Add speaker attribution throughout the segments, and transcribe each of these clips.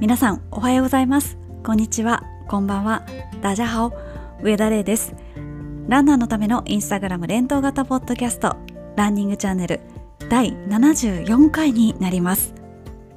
Speaker 1: 皆さんおはようございます。こんにちは。こんばんは。ダジャハオ上田玲です。ランナーのためのインスタグラム連動型ポッドキャストランニングチャンネル第74回になります。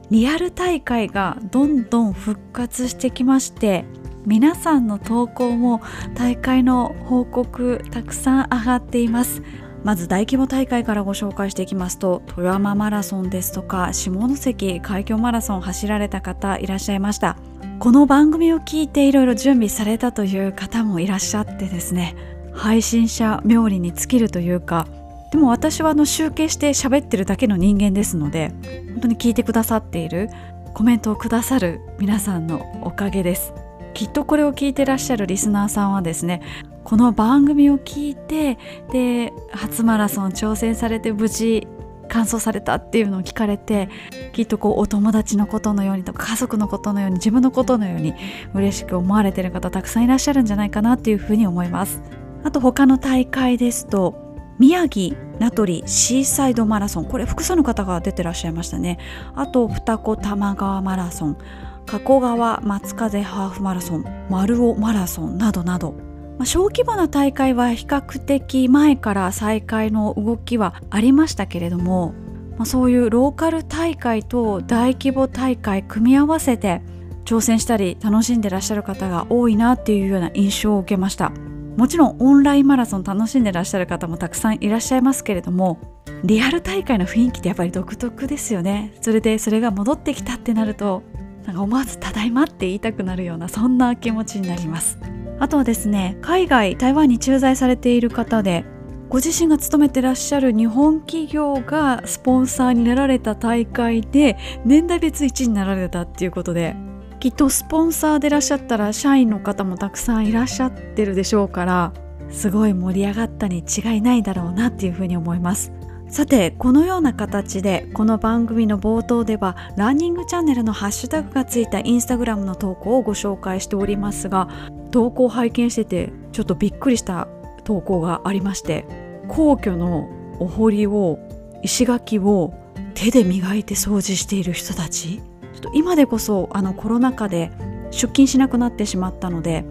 Speaker 1: リアル大会がどんどん復活してきまして皆さんの投稿も大会の報告たくさん上がっています。まず大規模大会からご紹介していきますと富山マラソンですとか下関海峡マラソンを走られた方いらっしゃいました。この番組を聞いていろいろ準備されたという方もいらっしゃってですね配信者冥利に尽きるというかでも私はあの集計して喋ってるだけの人間ですので本当に聞いてくださっているコメントをくださる皆さんのおかげです。きっとこれを聞いてらっしゃるリスナーさんはですねこの番組を聞いてで初マラソン挑戦されて無事完走されたっていうのを聞かれてきっとこうお友達のことのようにとか家族のことのように自分のことのように嬉しく思われてる方たくさんいらっしゃるんじゃないかなっていうふうに思います。あと他の大会ですと宮城名取シーサイドマラソン。これ複数の方が出てらっしゃいましたね。あと二子玉川マラソン。加古川松風ハーフマラソン。丸尾マラソンなどなど。まあ、小規模な大会は比較的前から再開の動きはありましたけれども、まあ、そういうローカル大会と大規模大会組み合わせて挑戦したり楽しんでらっしゃる方が多いなっていうような印象を受けました。もちろんオンラインマラソン楽しんでらっしゃる方もたくさんいらっしゃいますけれどもリアル大会の雰囲気ってやっぱり独特ですよね。それでそれが戻ってきたってなるとなんか思わず「ただいま」って言いたくなるようなそんな気持ちになります。あとはですね海外台湾に駐在されている方でご自身が勤めてらっしゃる日本企業がスポンサーになられた大会で年代別1位になられたっていうことできっとスポンサーでいらっしゃったら社員の方もたくさんいらっしゃってるでしょうからすごい盛り上がったに違いないだろうなっていうふうに思います。さてこのような形でこの番組の冒頭ではランニングチャンネルのハッシュタグがついたインスタグラムの投稿をご紹介しておりますが投稿を拝見しててちょっとびっくりした投稿がありまして皇居のお堀を石垣を手で磨いて掃除している人たち？ちょっと今でこそあのコロナ禍で出勤しなくなってしまったので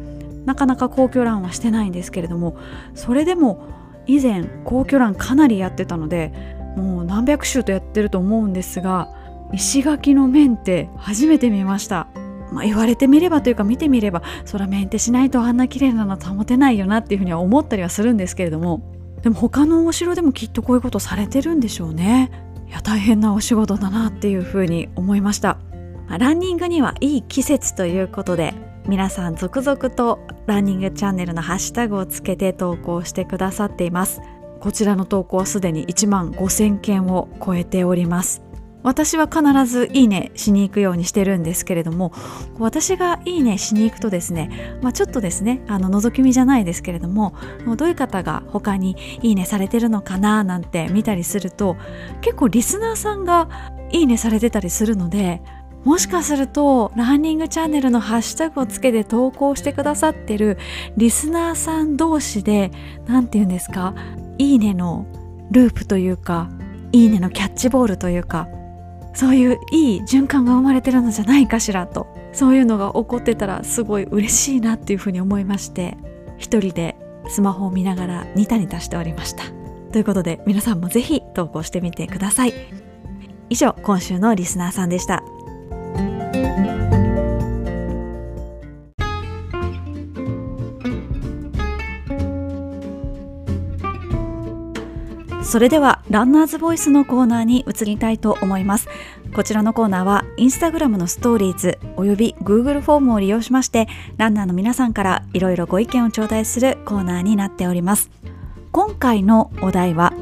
Speaker 1: なかなか皇居ランはしてないんですけれどもそれでも以前皇居欄かなりやってたのでもう何百周とやってると思うんですが石垣の面って初めて見ました、まあ、言われてみればというか見てみればそらメンテしないとあんな綺麗なの保てないよなっていうふうには思ったりはするんですけれどもでも他のお城でもきっとこういうことされてるんでしょうね。いや大変なお仕事だなっていうふうに思いました。まランニングにはいい季節ということで皆さん続々とランニングチャンネルのハッシュタグをつけて投稿してくださっています。こちらの投稿はすでに1万5000件を超えております。私は必ずいいねしに行くようにしてるんですけれども私がいいねしに行くとですね、まあ、ちょっとですねあの覗き見じゃないですけれどもどういう方が他にいいねされてるのかななんて見たりすると結構リスナーさんがいいねされてたりするのでもしかするとランニングチャンネルのハッシュタグをつけて投稿してくださってるリスナーさん同士で何て言うんですか？いいねのループというかいいねのキャッチボールというかそういういい循環が生まれてるのじゃないかしらとそういうのが起こってたらすごい嬉しいなっていうふうに思いまして一人でスマホを見ながらニタニタしておりました。ということで皆さんもぜひ投稿してみてください。以上今週のリスナーさんでした。それではランナーズボイスのコーナーに移りたいと思います。こちらのコーナーはインスタグラムのストーリーズおよび Google フォームを利用しましてランナーの皆さんからいろいろご意見を頂戴するコーナーになっております。今回のお題は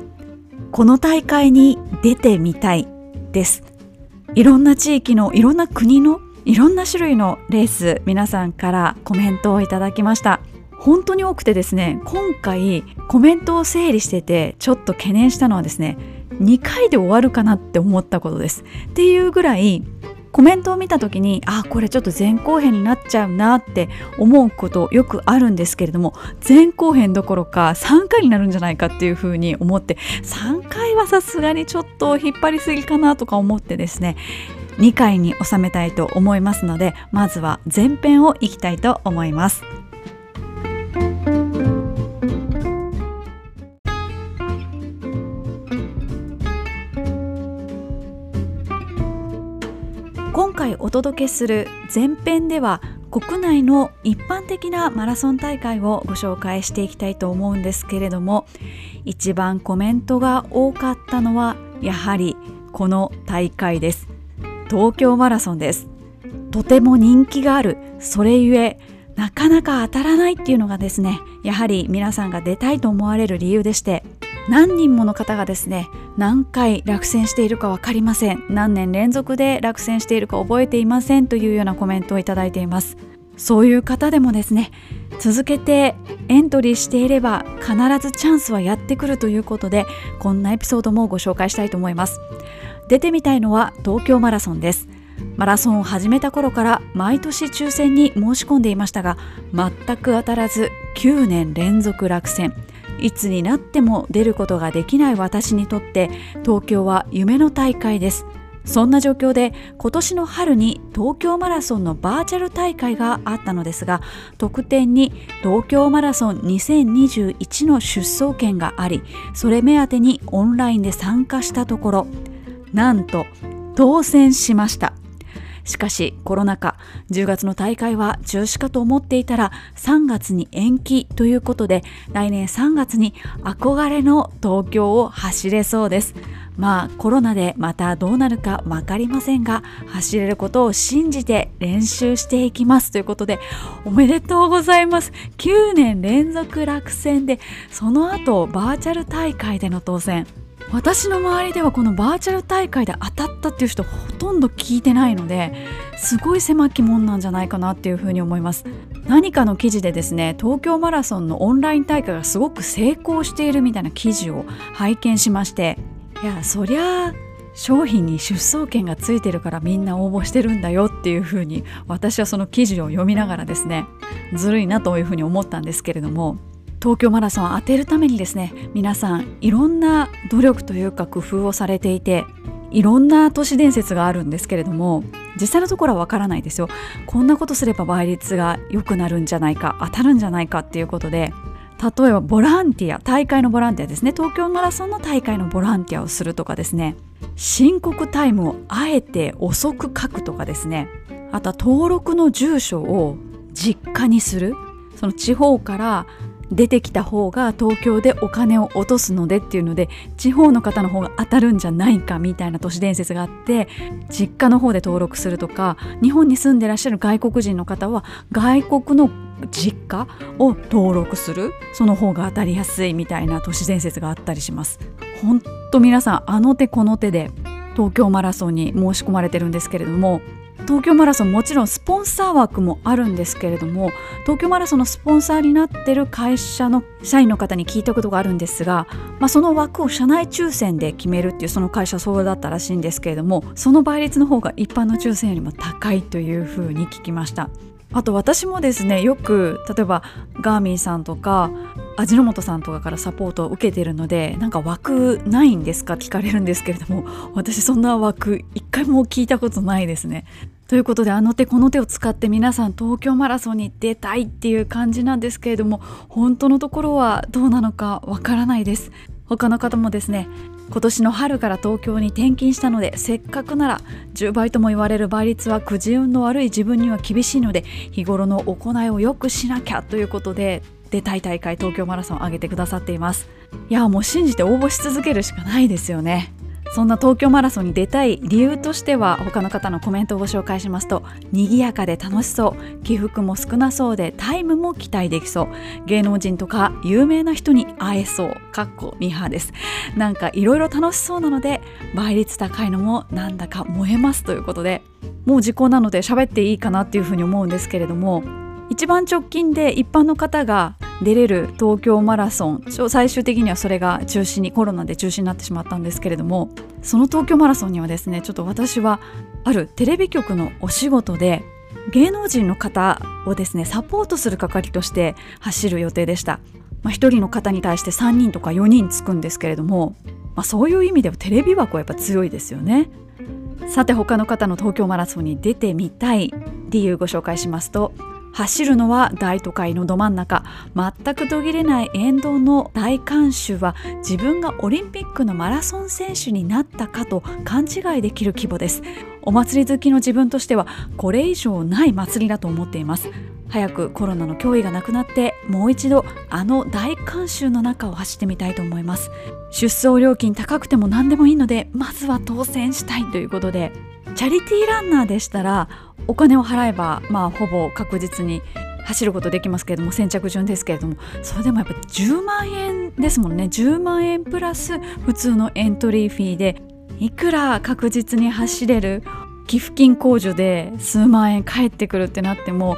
Speaker 1: この大会に出てみたいです。いろんな地域のいろんな国のいろんな種類のレース皆さんからコメントをいただきました。本当に多くてですね今回コメントを整理しててちょっと懸念したのはですね2回で終わるかなって思ったことです。っていうぐらいコメントを見た時にあこれちょっと前後編になっちゃうなって思うことよくあるんですけれども前後編どころか3回になるんじゃないかっていうふうに思って3回はさすがにちょっと引っ張りすぎかなとか思ってですね2回に収めたいと思いますのでまずは前編をいきたいと思います。お届けする前編では国内の一般的なマラソン大会をご紹介していきたいと思うんですけれども一番コメントが多かったのはやはりこの大会です。東京マラソンです。とても人気がある。それゆえなかなか当たらないっていうのがですねやはり皆さんが出たいと思われる理由でして何人もの方がですね何回落選しているか分かりません。何年連続で落選しているか覚えていませんというようなコメントをいただいています。そういう方でもですね続けてエントリーしていれば必ずチャンスはやってくるということでこんなエピソードもご紹介したいと思います。出てみたいのは東京マラソンです。マラソンを始めた頃から毎年抽選に申し込んでいましたが全く当たらず9年連続落選。いつになっても出ることができない私にとって東京は夢の大会です。そんな状況で今年の春に東京マラソンのバーチャル大会があったのですが特典に東京マラソン2021の出走権がありそれ目当てにオンラインで参加したところなんと当選しました。しかしコロナ禍10月の大会は中止かと思っていたら3月に延期ということで来年3月に憧れの東京を走れそうです。まあコロナでまたどうなるか分かりませんが走れることを信じて練習していきますということでおめでとうございます。9年連続落選でその後バーチャル大会での当選。私の周りではこのバーチャル大会で当たったっていう人ほとんど聞いてないのですごい狭き門なんじゃないかなっていうふうに思います。何かの記事でですね東京マラソンのオンライン大会がすごく成功しているみたいな記事を拝見しましていやそりゃ商品に出走権がついてるからみんな応募してるんだよっていうふうに私はその記事を読みながらですねずるいなというふうに思ったんですけれども東京マラソンを当てるためにですね皆さんいろんな努力というか工夫をされていていろんな都市伝説があるんですけれども実際のところはわからないですよ。こんなことすれば倍率が良くなるんじゃないか当たるんじゃないかっていうことで例えばボランティア大会のボランティアですね。東京マラソンの大会のボランティアをするとかですね。申告タイムをあえて遅く書くとかですね。あとは登録の住所を実家にする。その地方から出てきた方が東京でお金を落とすのでっていうので地方の方の方が当たるんじゃないかみたいな都市伝説があって実家の方で登録するとか日本に住んでらっしゃる外国人の方は外国の実家を登録するその方が当たりやすいみたいな都市伝説があったりします。本当皆さんあの手この手で東京マラソンに申し込まれてるんですけれども東京マラソンもちろんスポンサー枠もあるんですけれども東京マラソンのスポンサーになってる会社の社員の方に聞いたことがあるんですが、まあ、その枠を社内抽選で決めるっていうその会社そうだったらしいんですけれどもその倍率の方が一般の抽選よりも高いというふうに聞きましたあと私もですねよく例えばガーミンさんとか味の素さんとかからサポートを受けてるのでなんか枠ないんですか？聞かれるんですけれども私そんな枠一回も聞いたことないですね。ということであの手この手を使って皆さん東京マラソンに出たいっていう感じなんですけれども本当のところはどうなのかわからないです。他の方もですね今年の春から東京に転勤したのでせっかくなら10倍とも言われる倍率はくじ運の悪い自分には厳しいので日頃の行いを良くしなきゃということで出たい大会東京マラソン上げてくださっていますいやもう信じて応募し続けるしかないですよねそんな東京マラソンに出たい理由としては他の方のコメントをご紹介しますと賑やかで楽しそう起伏も少なそうでタイムも期待できそう。芸能人とか有名な人に会えそう。かっこミーハーです。なんかいろいろ楽しそうなので倍率高いのもなんだか燃えますということでもう時効なので喋っていいかなっていうふうに思うんですけれども一番直近で一般の方が出れる東京マラソン最終的にはそれが中止にコロナで中止になってしまったんですけれどもその東京マラソンにはですねちょっと私はあるテレビ局のお仕事で芸能人の方をですねサポートする係として走る予定でした、まあ、1人の方に対して3人とか4人つくんですけれども、まあ、そういう意味ではテレビ枠はやっぱ強いですよね。さて他の方の東京マラソンに出てみたい理由ご紹介しますと走るのは大都会のど真ん中。全く途切れない沿道の大観衆は自分がオリンピックのマラソン選手になったかと勘違いできる規模です。お祭り好きの自分としてはこれ以上ない祭りだと思っています。早くコロナの脅威がなくなってもう一度あの大観衆の中を走ってみたいと思います。出走料金高くても何でもいいのでまずは当選したいということで。チャリティーランナーでしたらお金を払えばまあほぼ確実に走ることできますけれども先着順ですけれどもそれでもやっぱ10万円ですもんね。10万円プラス普通のエントリーフィーでいくら確実に走れる寄付金控除で数万円返ってくるってなっても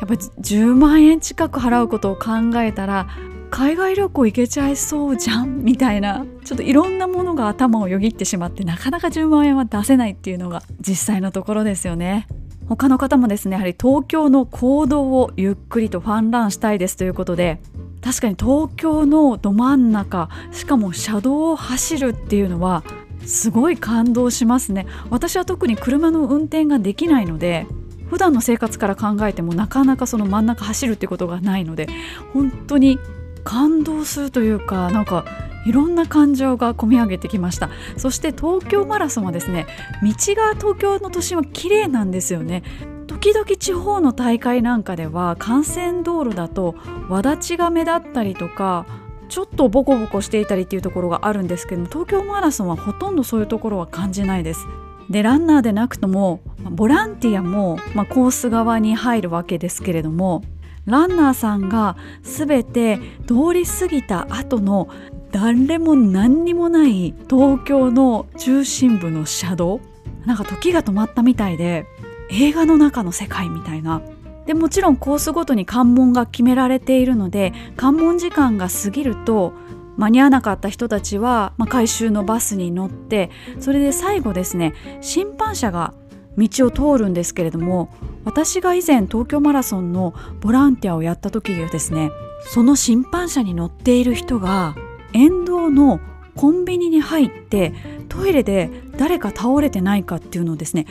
Speaker 1: やっぱり10万円近く払うことを考えたら海外旅行行けちゃいそうじゃん？みたいな。ちょっといろんなものが頭をよぎってしまってなかなか10万円は出せないっていうのが実際のところですよね。他の方もですねやはり東京の行動をゆっくりとファンランしたいですということで。確かに東京のど真ん中しかも車道を走るっていうのはすごい感動しますね。私は特に車の運転ができないので普段の生活から考えてもなかなかその真ん中走るってことがないので本当に感動するというかなんかいろんな感情が込み上げてきました。そして東京マラソンはですね道が東京の都心は綺麗なんですよね。時々地方の大会なんかでは幹線道路だと轍が目立ったりとかちょっとボコボコしていたりっていうところがあるんですけども東京マラソンはほとんどそういうところは感じないです。でランナーでなくともボランティアも、まあ、コース側に入るわけですけれどもランナーさんが全て通り過ぎた後の誰も何にもない東京の中心部の車道。なんか時が止まったみたいで映画の中の世界みたいな。でもちろんコースごとに関門が決められているので関門時間が過ぎると間に合わなかった人たちは、まあ、回収のバスに乗ってそれで最後ですね審判車が道を通るんですけれども私が以前東京マラソンのボランティアをやった時はですねその審判車に乗っている人が沿道のコンビニに入ってトイレで誰か倒れてないかっていうのをですね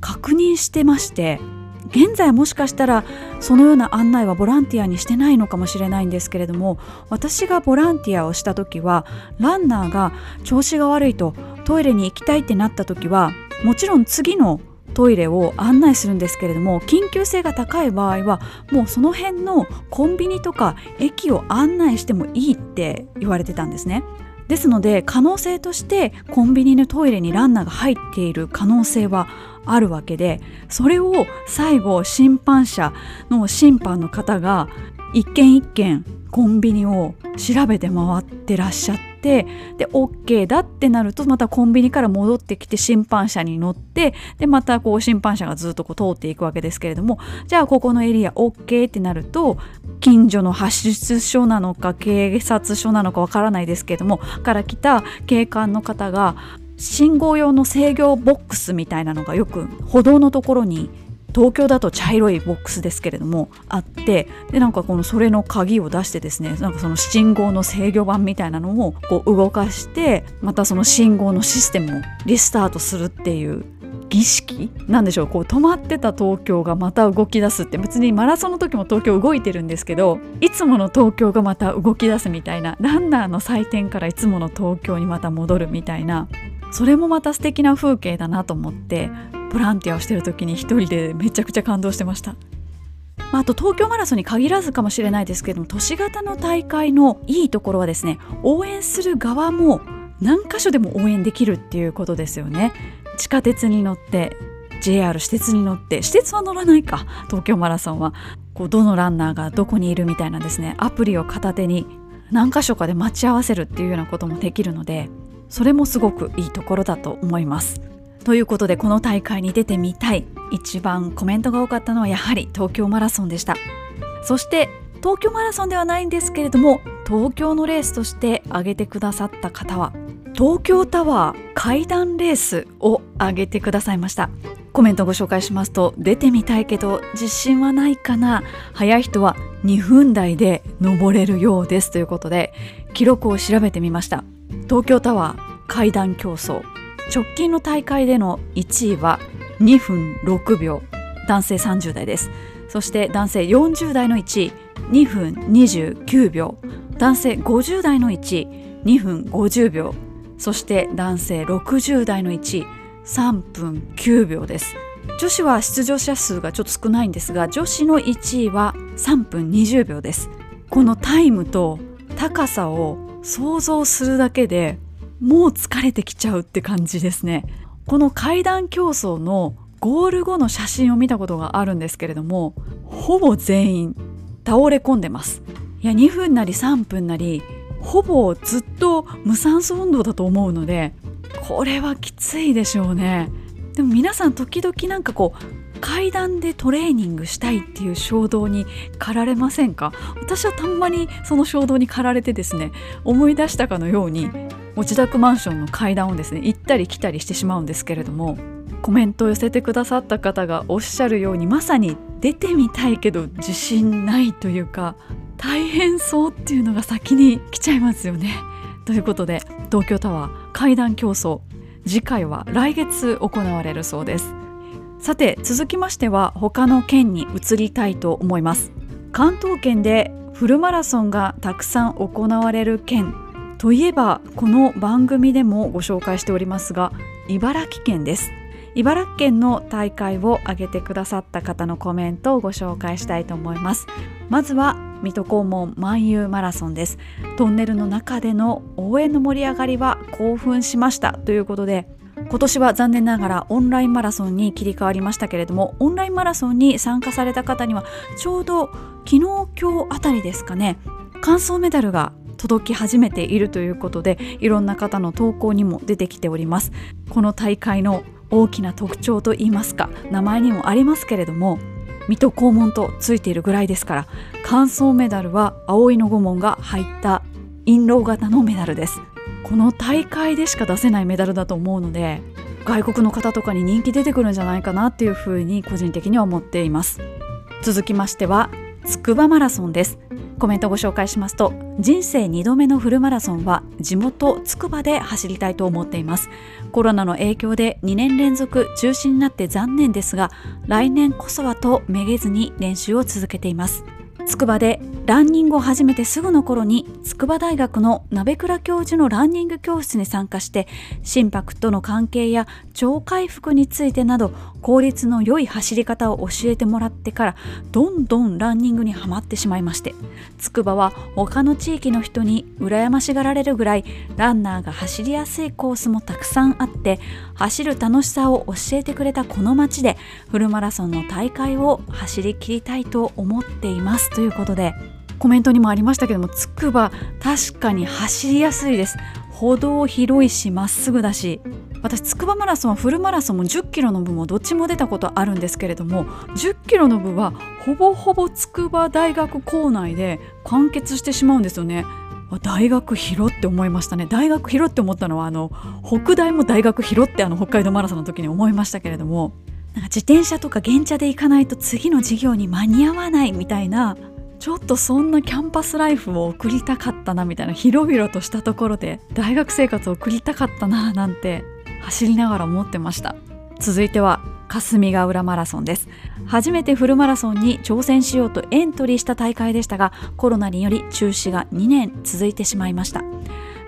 Speaker 1: 確認してまして現在もしかしたらそのような案内はボランティアにしてないのかもしれないんですけれども私がボランティアをした時はランナーが調子が悪いとトイレに行きたいってなった時はもちろん次のトイレを案内するんですけれども緊急性が高い場合はもうその辺のコンビニとか駅を案内してもいいって言われてたんですね。ですので可能性としてコンビニのトイレにランナーが入っている可能性はあるわけでそれを最後審判者の審判の方が一軒一軒コンビニを調べて回ってらっしゃってで OK だってなるとまたコンビニから戻ってきて審判車に乗ってでまたこう審判車がずっとこう通っていくわけですけれどもじゃあここのエリア OK ってなると近所の発出所なのか警察署なのかわからないですけれどもから来た警官の方が信号用の制御ボックスみたいなのがよく歩道のところに東京だと茶色いボックスですけれどもあってでなんかこのそれの鍵を出してですねなんかその信号の制御盤みたいなのをこう動かしてまたその信号のシステムをリスタートするっていう儀式なんでしょう。こう止まってた東京がまた動き出すって別にマラソンの時も東京動いてるんですけどいつもの東京がまた動き出すみたいなランナーの祭典からいつもの東京にまた戻るみたいなそれもまた素敵な風景だなと思ってボランティアをしてる時に一人でめちゃくちゃ感動してました。まあ、あと東京マラソンに限らずかもしれないですけども都市型の大会のいいところはですね応援する側も何箇所でも応援できるっていうことですよね。地下鉄に乗って JR 私鉄に乗って私鉄は乗らないか東京マラソンは。こうどのランナーがどこにいるみたいなですねアプリを片手に何箇所かで待ち合わせるっていうようなこともできるのでそれもすごくいいところだと思います。ということでこの大会に出てみたい。一番コメントが多かったのはやはり東京マラソンでした。そして東京マラソンではないんですけれども東京のレースとして挙げてくださった方は東京タワー階段レースを挙げてくださいました。コメントご紹介しますと出てみたいけど自信はないかな。早い人は2分台で登れるようですということで記録を調べてみました。東京タワー階段競争。直近の大会での1位は2分6秒。男性30代です。そして男性40代の1位2分29秒。男性50代の1位2分50秒。そして男性60代の1位3分9秒です。女子は出場者数がちょっと少ないんですが女子の1位は3分20秒です。このタイムと高さを想像するだけでもう疲れてきちゃうって感じですね。この階段競争のゴール後の写真を見たことがあるんですけれどもほぼ全員倒れ込んでます。いや2分なり3分なりほぼずっと無酸素運動だと思うのでこれはきついでしょうね。でも皆さん時々なんかこう階段でトレーニングしたいっていう衝動に駆られませんか？私はたんまにその衝動に駆られてですね思い出したかのように自宅マンションの階段をですね行ったり来たりしてしまうんですけれどもコメントを寄せてくださった方がおっしゃるようにまさに出てみたいけど自信ないというか大変そうっていうのが先に来ちゃいますよね。ということで東京タワー階段競争次回は来月行われるそうですさて続きましては他の県に移りたいと思います関東圏でフルマラソンがたくさん行われる県といえばこの番組でもご紹介しておりますが茨城県です。茨城県の大会を挙げてくださった方のコメントをご紹介したいと思います。まずは水戸黄門万有マラソンです。トンネルの中での応援の盛り上がりは興奮しました。ということで今年は残念ながらオンラインマラソンに切り替わりましたけれどもオンラインマラソンに参加された方にはちょうど昨日今日あたりですかね完走メダルが届き始めているということでいろんな方の投稿にも出てきております。この大会の大きな特徴といいますか名前にもありますけれども水戸黄門とついているぐらいですから完走メダルは葵の御門が入った印籠型のメダルです。この大会でしか出せないメダルだと思うので外国の方とかに人気出てくるんじゃないかなっていうふうに個人的には思っています。続きましては筑波マラソンです。コメントをご紹介しますと人生2度目のフルマラソンは地元つくばで走りたいと思っています。コロナの影響で2年連続中止になって残念ですが来年こそはとめげずに練習を続けています。筑波でランニングを始めてすぐの頃に筑波大学の鍋倉教授のランニング教室に参加して心拍との関係や超回復についてなど効率の良い走り方を教えてもらってからどんどんランニングにはまってしまいまして筑波は他の地域の人に羨ましがられるぐらいランナーが走りやすいコースもたくさんあって走る楽しさを教えてくれたこの街でフルマラソンの大会を走り切りたいと思っています。ということでコメントにもありましたけどもつくば確かに走りやすいです。歩道広いしまっすぐだし。私つくばマラソンはフルマラソンも1 0キロの部もどっちも出たことあるんですけれども1 0キロの部はほぼほぼ筑波大学構内で完結してしまうんですよね。大学広って思いましたね。大学広って思ったのはあの北大も大学広ってあの北海道マラソンの時に思いましたけれどもなんか自転車とか原茶で行かないと次の授業に間に合わないみたいなちょっとそんなキャンパスライフを送りたかったなみたいな広々としたところで大学生活を送りたかったななんて走りながら思ってました。続いては霞ヶ浦マラソンです。初めてフルマラソンに挑戦しようとエントリーした大会でしたがコロナにより中止が2年続いてしまいました。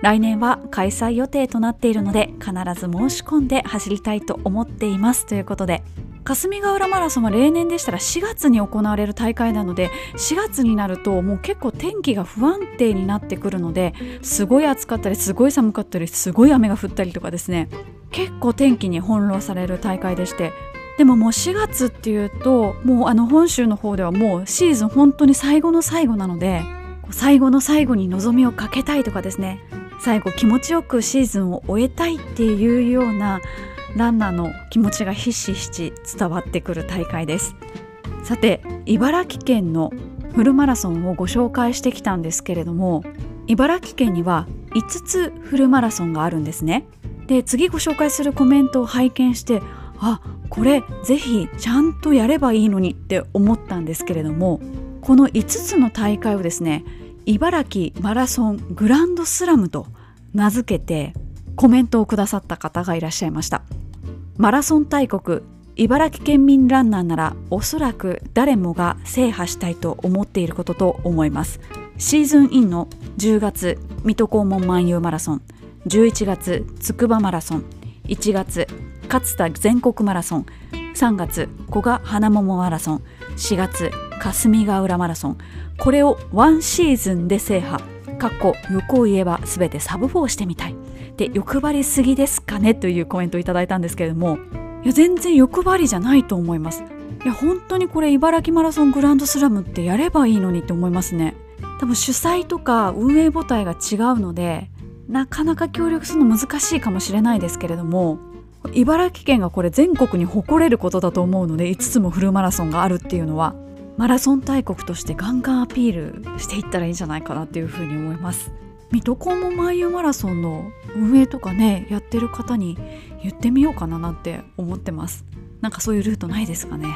Speaker 1: 来年は開催予定となっているので必ず申し込んで走りたいと思っています。ということで霞ヶ浦マラソンは例年でしたら4月に行われる大会なので4月になるともう結構天気が不安定になってくるのですごい暑かったりすごい寒かったりすごい雨が降ったりとかですね結構天気に翻弄される大会でしてでももう4月っていうともうあの本州の方ではもうシーズン本当に最後の最後なので最後の最後に望みをかけたいとかですね最後気持ちよくシーズンを終えたいっていうようなランナーの気持ちがひしひし伝わってくる大会です。さて茨城県のフルマラソンをご紹介してきたんですけれども茨城県には5つフルマラソンがあるんですね。で次ご紹介するコメントを拝見してあこれぜひちゃんとやればいいのにって思ったんですけれどもこの5つの大会をですね茨城マラソングランドスラムと名付けてコメントをくださった方がいらっしゃいました。マラソン大国茨城県民ランナーならおそらく誰もが制覇したいと思っていることと思います。シーズンインの10月水戸黄門万有マラソン11月つくばマラソン1月勝田全国マラソン3月古賀花桃マラソン4月霞ヶ浦マラソン。これをワンシーズンで制覇。かっこ欲を言えば全てサブ4してみたい。で欲張りすぎですかね？というコメントをいただいたんですけれども。いや全然欲張りじゃないと思います。いや本当にこれ茨城マラソングランドスラムってやればいいのにって思いますね。多分主催とか運営母体が違うのでなかなか協力するの難しいかもしれないですけれども茨城県がこれ全国に誇れることだと思うので5つもフルマラソンがあるっていうのは。マラソン大国としてガンガンアピールしていったらいいんじゃないかなっていうふうに思います。水戸黄門万有マラソンの運営とかねやってる方に言ってみようかななんて思ってます。なんかそういうルートないですかね。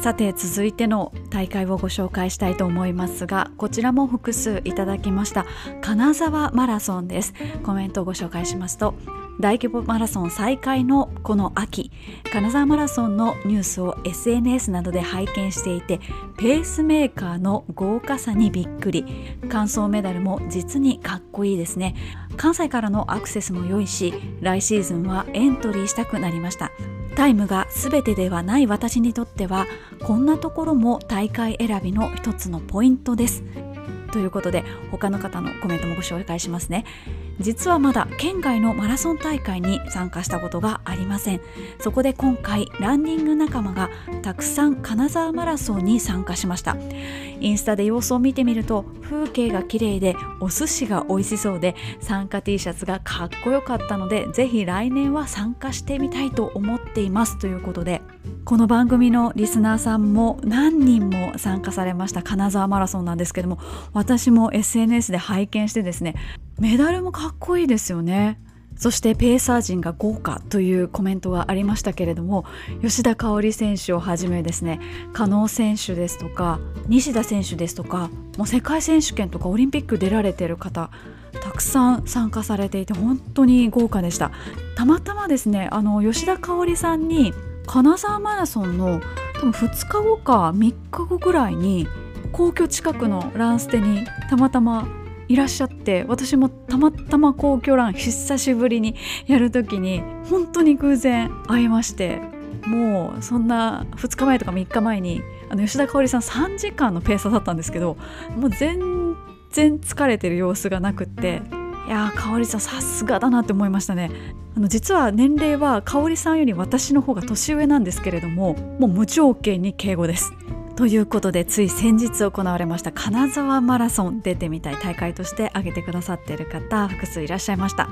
Speaker 1: さて続いての大会をご紹介したいと思いますがこちらも複数いただきました金沢マラソンです。コメントをご紹介しますと大規模マラソン再開のこの秋金沢マラソンのニュースを SNS などで拝見していてペースメーカーの豪華さにびっくり。完走メダルも実にかっこいいですね。関西からのアクセスも良いし来シーズンはエントリーしたくなりました。タイムが全てではない私にとってはこんなところも大会選びの一つのポイントです。ということで他の方のコメントもご紹介しますね。実はまだ県外のマラソン大会に参加したことがありません。そこで今回ランニング仲間がたくさん金沢マラソンに参加しました。インスタで様子を見てみると風景が綺麗でお寿司が美味しそうで参加 T シャツがかっこよかったのでぜひ来年は参加してみたいと思っています。ということでこの番組のリスナーさんも何人も参加されました金沢マラソンなんですけども私も SNS で拝見してですねメダルもかっこいいですよね。そしてペーサー陣が豪華というコメントがありましたけれども吉田香織選手をはじめですね加納選手ですとか西田選手ですとかもう世界選手権とかオリンピック出られてる方たくさん参加されていて本当に豪華でした。たまたまですねあの吉田香織さんに金沢マラソンの多分2日後か3日後ぐらいに皇居近くのランステにたまたまいらっしゃって私もたまたま皇居ラン久しぶりにやる時に本当に偶然会いましてもうそんな2日前とか3日前にあの吉田香織さん3時間のペーサーだったんですけどもう全然疲れてる様子がなくっていやー香織さんさすがだなって思いましたね。あの実は年齢は香織さんより私の方が年上なんですけれどももう無条件に敬語です。ということでつい先日行われました金沢マラソン出てみたい大会として挙げてくださっている方複数いらっしゃいました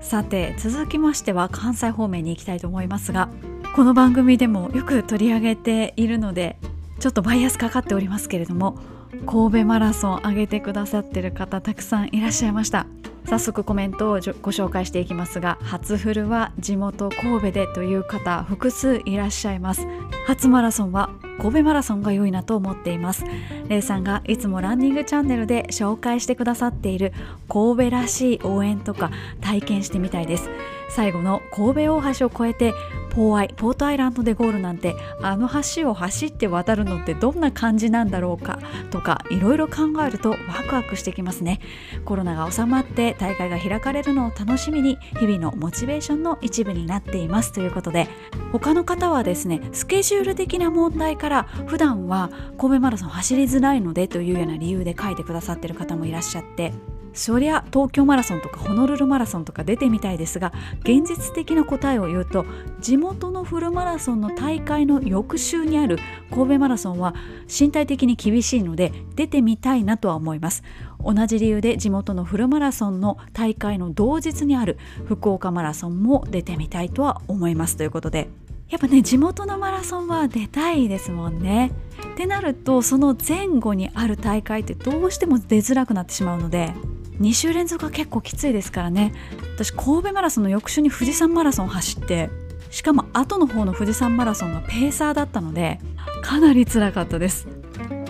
Speaker 1: さて続きましては関西方面に行きたいと思いますがこの番組でもよく取り上げているのでちょっとバイアスかかっておりますけれども神戸マラソン上げてくださってる方たくさんいらっしゃいました。早速コメントをご紹介していきますが初フルは地元神戸でという方複数いらっしゃいます。初マラソンは神戸マラソンが良いなと思っています。レイさんがいつもランニングチャンネルで紹介してくださっている神戸らしい応援とか体験してみたいです。最後の神戸大橋を越えてポーアイポートアイランドでゴールなんてあの橋を走って渡るのってどんな感じなんだろうかとかいろいろ考えるとワクワクしてきますね。コロナが収まって大会が開かれるのを楽しみに日々のモチベーションの一部になっています。ということで他の方はですねスケジュール的な問題から普段は神戸マラソン走りづらいのでというような理由で書いてくださってる方もいらっしゃってそりゃ東京マラソンとかホノルルマラソンとか出てみたいですが現実的な答えを言うと地元のフルマラソンの大会の翌週にある神戸マラソンは身体的に厳しいので出てみたいなとは思います同じ理由で地元のフルマラソンの大会の同日にある福岡マラソンも出てみたいとは思いますということでやっぱね地元のマラソンは出たいですもんね。ってなるとその前後にある大会ってどうしても出づらくなってしまうので2週連続は結構きついですからね。私神戸マラソンの翌週に富士山マラソン走ってしかも後の方の富士山マラソンがペーサーだったのでかなり辛かったです。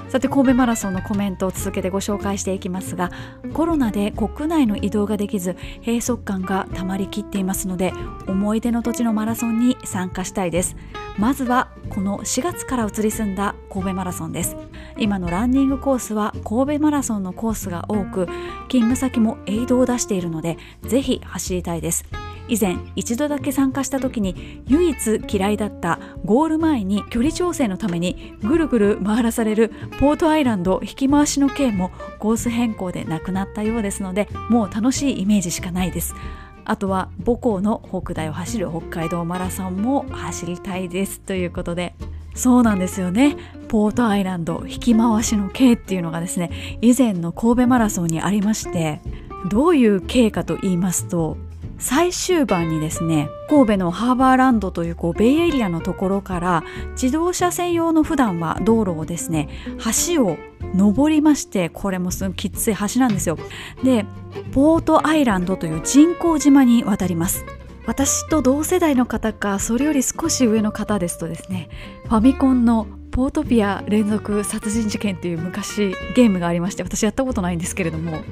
Speaker 1: さて神戸マラソンのコメントを続けてご紹介していきますがコロナで国内の移動ができず閉塞感がたまりきっていますので思い出の土地のマラソンに参加したいです。まずはこの4月から移り住んだ神戸マラソンです。今のランニングコースは神戸マラソンのコースが多く勤務先もエイドを出しているのでぜひ走りたいです。以前一度だけ参加した時に唯一嫌いだったゴール前に距離調整のためにぐるぐる回らされるポートアイランド引き回しの件もコース変更でなくなったようですのでもう楽しいイメージしかないです。あとは母校の北大を走る北海道マラソンも走りたいですということで。そうなんですよね。ポートアイランド引き回しの刑っていうのがですね以前の神戸マラソンにありましてどういう刑かと言いますと最終盤にですね神戸のハーバーランドというこうベイエリアのところから自動車専用の普段は道路をですね橋を登りましてこれもすごいきつい橋なんですよ。でポートアイランドという人工島に渡ります。私と同世代の方かそれより少し上の方ですとですねファミコンのポートピア連続殺人事件っていう昔ゲームがありまして私やったことないんですけれども。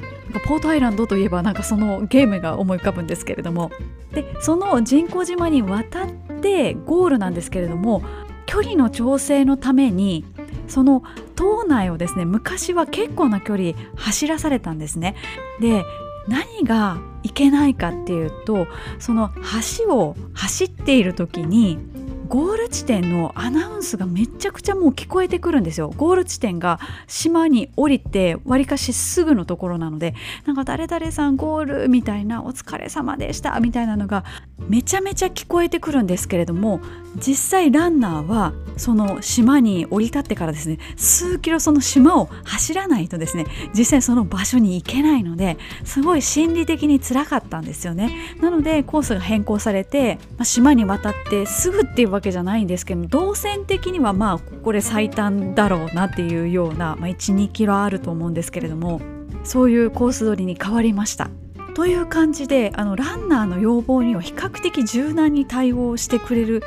Speaker 1: ポートアイランドといえばなんかそのゲームが思い浮かぶんですけれども。でその人工島に渡ってゴールなんですけれども距離の調整のためにその島内をですね昔は結構な距離走らされたんですね。で何がいけないかっていうとその橋を走っている時にゴール地点のアナウンスがめちゃくちゃもう聞こえてくるんですよ。ゴール地点が島に降りてわりかしすぐのところなのでなんか誰々さんゴールみたいなお疲れ様でしたみたいなのがめちゃめちゃ聞こえてくるんですけれども実際ランナーはその島に降り立ってからですね数キロその島を走らないとですね実際その場所に行けないのですごい心理的につらかったんですよね。なのでコースが変更されて、ま、島に渡ってすぐっていうわけじゃないんですけど動線的にはまあこれ最短だろうなっていうような、まあ、12キロあると思うんですけれどもそういうコース取りに変わりました。という感じであのランナーの要望には比較的柔軟に対応してくれる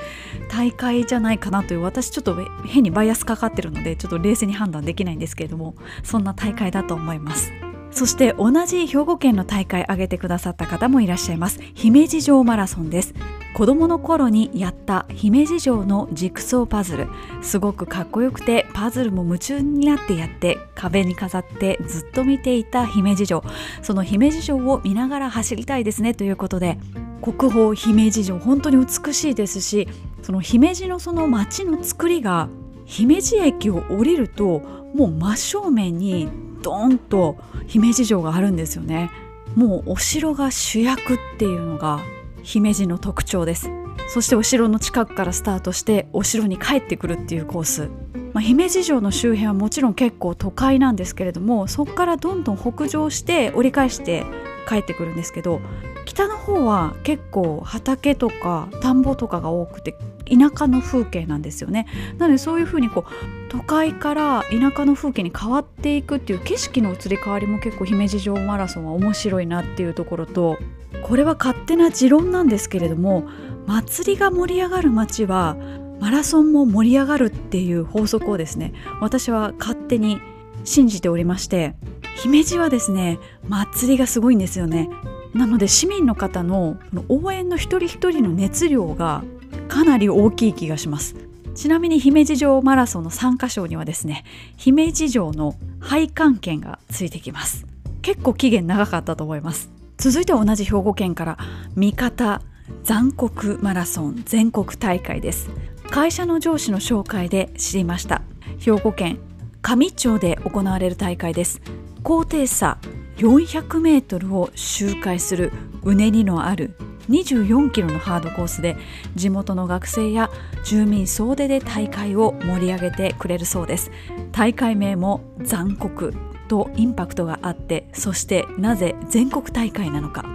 Speaker 1: 大会じゃないかなという私ちょっと変にバイアスかかってるのでちょっと冷静に判断できないんですけれどもそんな大会だと思います。そして同じ兵庫県の大会挙げてくださった方もいらっしゃいます。姫路城マラソンです。子供の頃にやった姫路城のジグソーパズル。すごくかっこよくてパズルも夢中になってやって壁に飾ってずっと見ていた姫路城。その姫路城を見ながら走りたいですねということで国宝姫路城本当に美しいですしその姫路のその街の作りが姫路駅を降りるともう真正面にドーンと姫路城があるんですよね。もうお城が主役っていうのが姫路の特徴です。そしてお城の近くからスタートしてお城に帰ってくるっていうコース、まあ、姫路城の周辺はもちろん結構都会なんですけれどもそこからどんどん北上して折り返して帰ってくるんですけど北の方は結構畑とか田んぼとかが多くて田舎の風景なんですよね。なのでそういうふうにこう都会から田舎の風景に変わっていくっていう景色の移り変わりも結構姫路城マラソンは面白いなっていうところとこれは勝手な持論なんですけれども祭りが盛り上がる街はマラソンも盛り上がるっていう法則をですね私は勝手に信じておりまして姫路はですね祭りがすごいんですよね。なので市民の方の応援の一人一人の熱量がかなり大きい気がします。ちなみに姫路城マラソンの参加賞にはですね姫路城の配管券がついてきます。結構期限長かったと思います。続いては同じ兵庫県から三方残酷マラソン全国大会です。会社の上司の紹介で知りました。兵庫県上町で行われる大会です。高低差400メートルを周回するうねりのある24キロのハードコースで地元の学生や住民総出で大会を盛り上げてくれるそうです。大会名も残酷とインパクトがあってそしてなぜ全国大会なのか。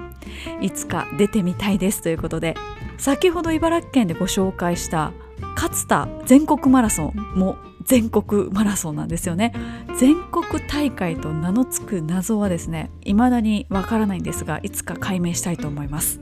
Speaker 1: いつか出てみたいですということで先ほど茨城県でご紹介した勝田全国マラソンも全国マラソンなんですよね。全国大会と名の付く謎はですね未だにわからないんですがいつか解明したいと思います。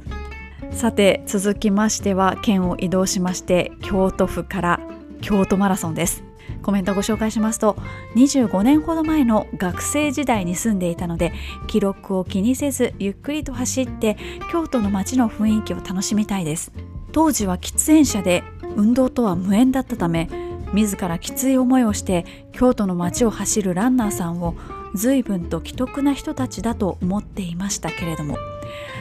Speaker 1: さて続きましては県を移動しまして京都府から京都マラソンです。コメントご紹介しますと25年ほど前の学生時代に住んでいたので記録を気にせずゆっくりと走って京都の街の雰囲気を楽しみたいです。当時は喫煙者で運動とは無縁だったため自らきつい思いをして京都の街を走るランナーさんを随分と既得な人たちだと思っていましたけれども。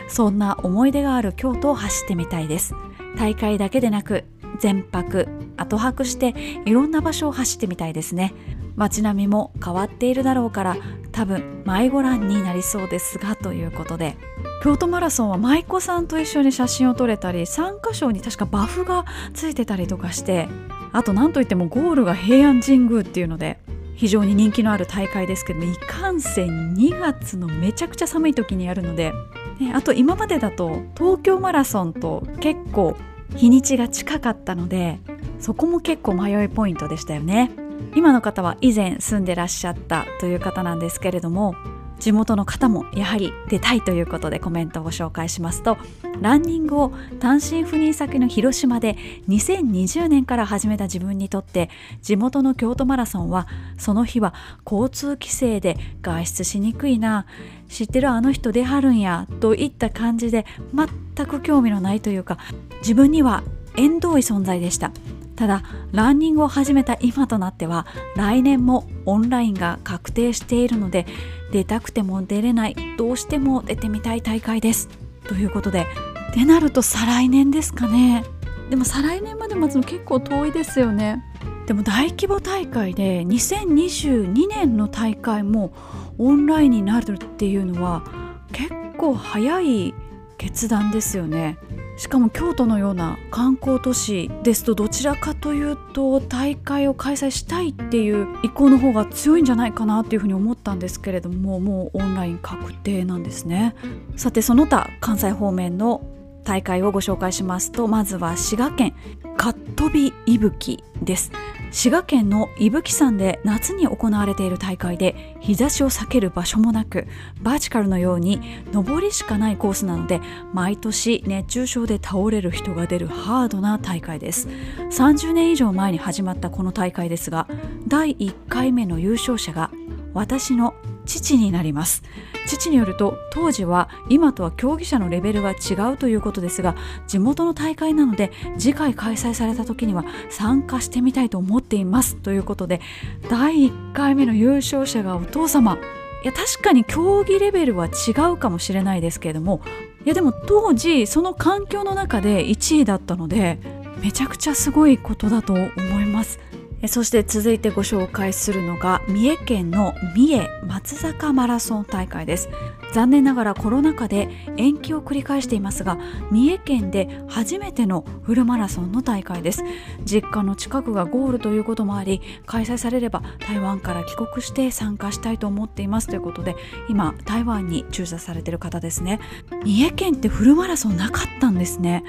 Speaker 1: そんな思い出がある京都を走ってみたいです。大会だけでなく全泊後泊していろんな場所を走ってみたいですね。街並みも変わっているだろうから多分迷子欄になりそうですがということで。京都マラソンは舞妓さんと一緒に写真を撮れたり参加賞に確かバフがついてたりとかしてあと何といってもゴールが平安神宮っていうので非常に人気のある大会ですけどいかんせん2月のめちゃくちゃ寒い時にやるので、ね、あと今までだと東京マラソンと結構日にちが近かったのでそこも結構迷いポイントでしたよね。今の方は以前住んでらっしゃったという方なんですけれども地元の方もやはり出たいということでコメントをご紹介しますとランニングを単身赴任先の広島で2020年から始めた自分にとって地元の京都マラソンはその日は交通規制で外出しにくいな知ってるあの人出はるんやといった感じで全く興味のないというか自分には縁遠い存在でした。ただランニングを始めた今となっては来年もオンラインが確定しているので出たくても出れないどうしても出てみたい大会です。ということでってなると再来年ですかね。でも再来年まで待つの結構遠いですよね。でも大規模大会で2022年の大会もオンラインになるっていうのは結構早い決断ですよね。しかも京都のような観光都市ですとどちらかというと大会を開催したいっていう意向の方が強いんじゃないかなというふうに思ったんですけれどももうオンライン確定なんですね。さてその他関西方面の大会をご紹介しますとまずは滋賀県。かっ飛びいぶきです。滋賀県の伊吹山で夏に行われている大会で日差しを避ける場所もなくバーチカルのように上りしかないコースなので毎年熱中症で倒れる人が出るハードな大会です。30年以上前に始まったこの大会ですが第1回目の優勝者が私の父になります。父によると当時は今とは競技者のレベルが違うということですが地元の大会なので次回開催された時には参加してみたいと思っていますということで第1回目の優勝者がお父様。いや確かに競技レベルは違うかもしれないですけれども。いやでも当時その環境の中で1位だったのでめちゃくちゃすごいことだと思います。そして続いてご紹介するのが三重県の三重松坂マラソン大会です。残念ながらコロナ禍で延期を繰り返していますが三重県で初めてのフルマラソンの大会です。実家の近くがゴールということもあり開催されれば台湾から帰国して参加したいと思っています。ということで今台湾に駐車されている方ですね。三重県ってフルマラソンなかったんですね。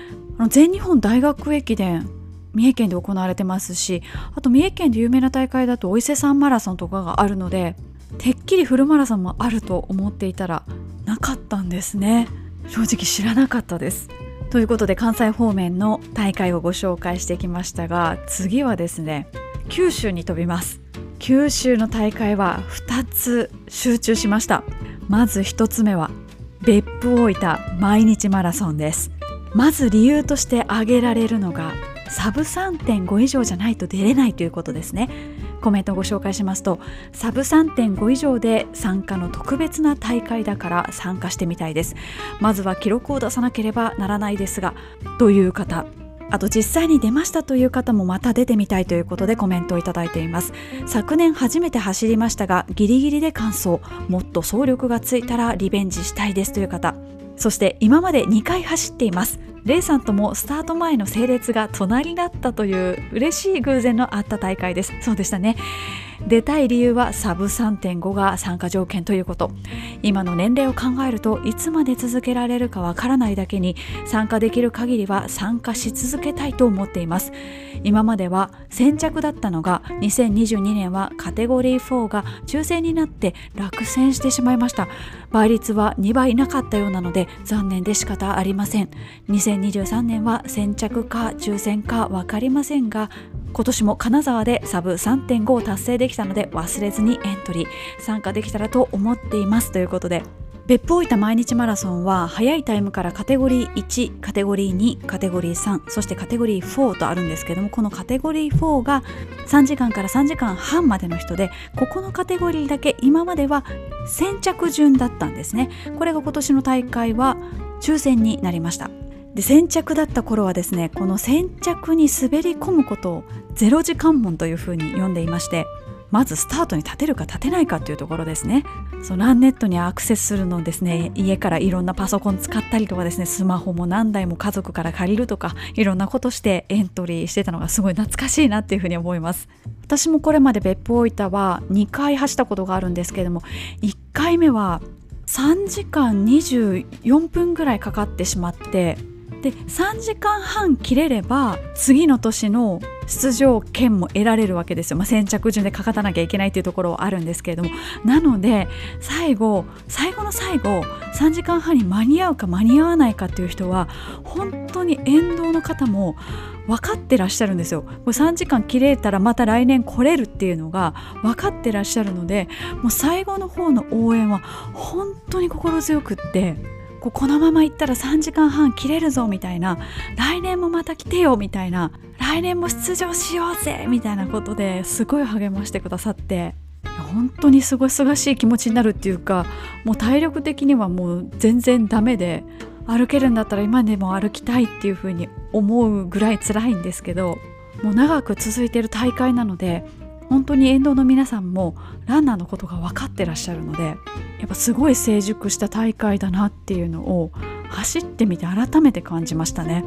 Speaker 1: 全日本大学駅伝三重県で行われてますしあと三重県で有名な大会だとお伊勢さんマラソンとかがあるのでてっきりフルマラソンもあると思っていたらなかったんですね。正直知らなかったです。ということで関西方面の大会をご紹介してきましたが次はですね九州に飛びます。九州の大会は2つ集中しました。まず1つ目は別府大分毎日マラソンです。まず理由として挙げられるのがサブ3.5以上じゃないと出れないということですね。コメントをご紹介しますとサブ3.5以上で参加の特別な大会だから参加してみたいです。まずは記録を出さなければならないですがという方あと実際に出ましたという方もまた出てみたいということでコメントをいただいています。昨年初めて走りましたがギリギリで完走。もっと走力がついたらリベンジしたいですという方。そして今まで2回走っています。レイさんともスタート前の整列が隣だったという嬉しい偶然のあった大会です。そうでしたね。出たい理由はサブ3.5が参加条件ということ。今の年齢を考えるといつまで続けられるかわからないだけに参加できる限りは参加し続けたいと思っています。今までは先着だったのが2022年はカテゴリー4が抽選になって落選してしまいました。倍率は2倍なかったようなので残念で仕方ありません。2023年は先着か抽選か分かりませんが今年も金沢でサブ3.5を達成できたので忘れずにエントリー参加できたらと思っていますということで別府大分毎日マラソンは早いタイムからカテゴリー1カテゴリー2カテゴリー3そしてカテゴリー4とあるんですけどもこのカテゴリー4が3時間から3時間半までの人でここのカテゴリーだけ今までは先着順だったんですね。これが今年の大会は抽選になりました。で先着だった頃はですねこの先着に滑り込むことをゼロ時間門というふうに呼んでいましてまずスタートに立てるか立てないかというところですね。そのランネットにアクセスするのですね。家からいろんなパソコン使ったりとかですね。スマホも何台も家族から借りるとかいろんなことしてエントリーしてたのがすごい懐かしいなっていうふうに思います。私もこれまで別府大分は2回走ったことがあるんですけれども1回目は3時間24分ぐらいかかってしまってで3時間半切れれば次の年の出場権も得られるわけですよ、まあ、先着順でかかたなきゃいけないっていうところはあるんですけれどもなので最後最後の最後3時間半に間に合うか間に合わないかっていう人は本当に沿道の方も分かってらっしゃるんですよ。3時間切れたらまた来年来れるっていうのが分かってらっしゃるのでもう最後の方の応援は本当に心強くってこのまま行ったら3時間半切れるぞみたいな来年もまた来てよみたいな来年も出場しようぜみたいなことですごい励ましてくださって本当にすごいすがしい気持ちになるっていうかもう体力的にはもう全然ダメで歩けるんだったら今でも歩きたいっていう風に思うぐらい辛いんですけどもう長く続いてる大会なので本当に沿道の皆さんもランナーのことが分かってらっしゃるのでやっぱすごい成熟した大会だなっていうのを走ってみて改めて感じましたね。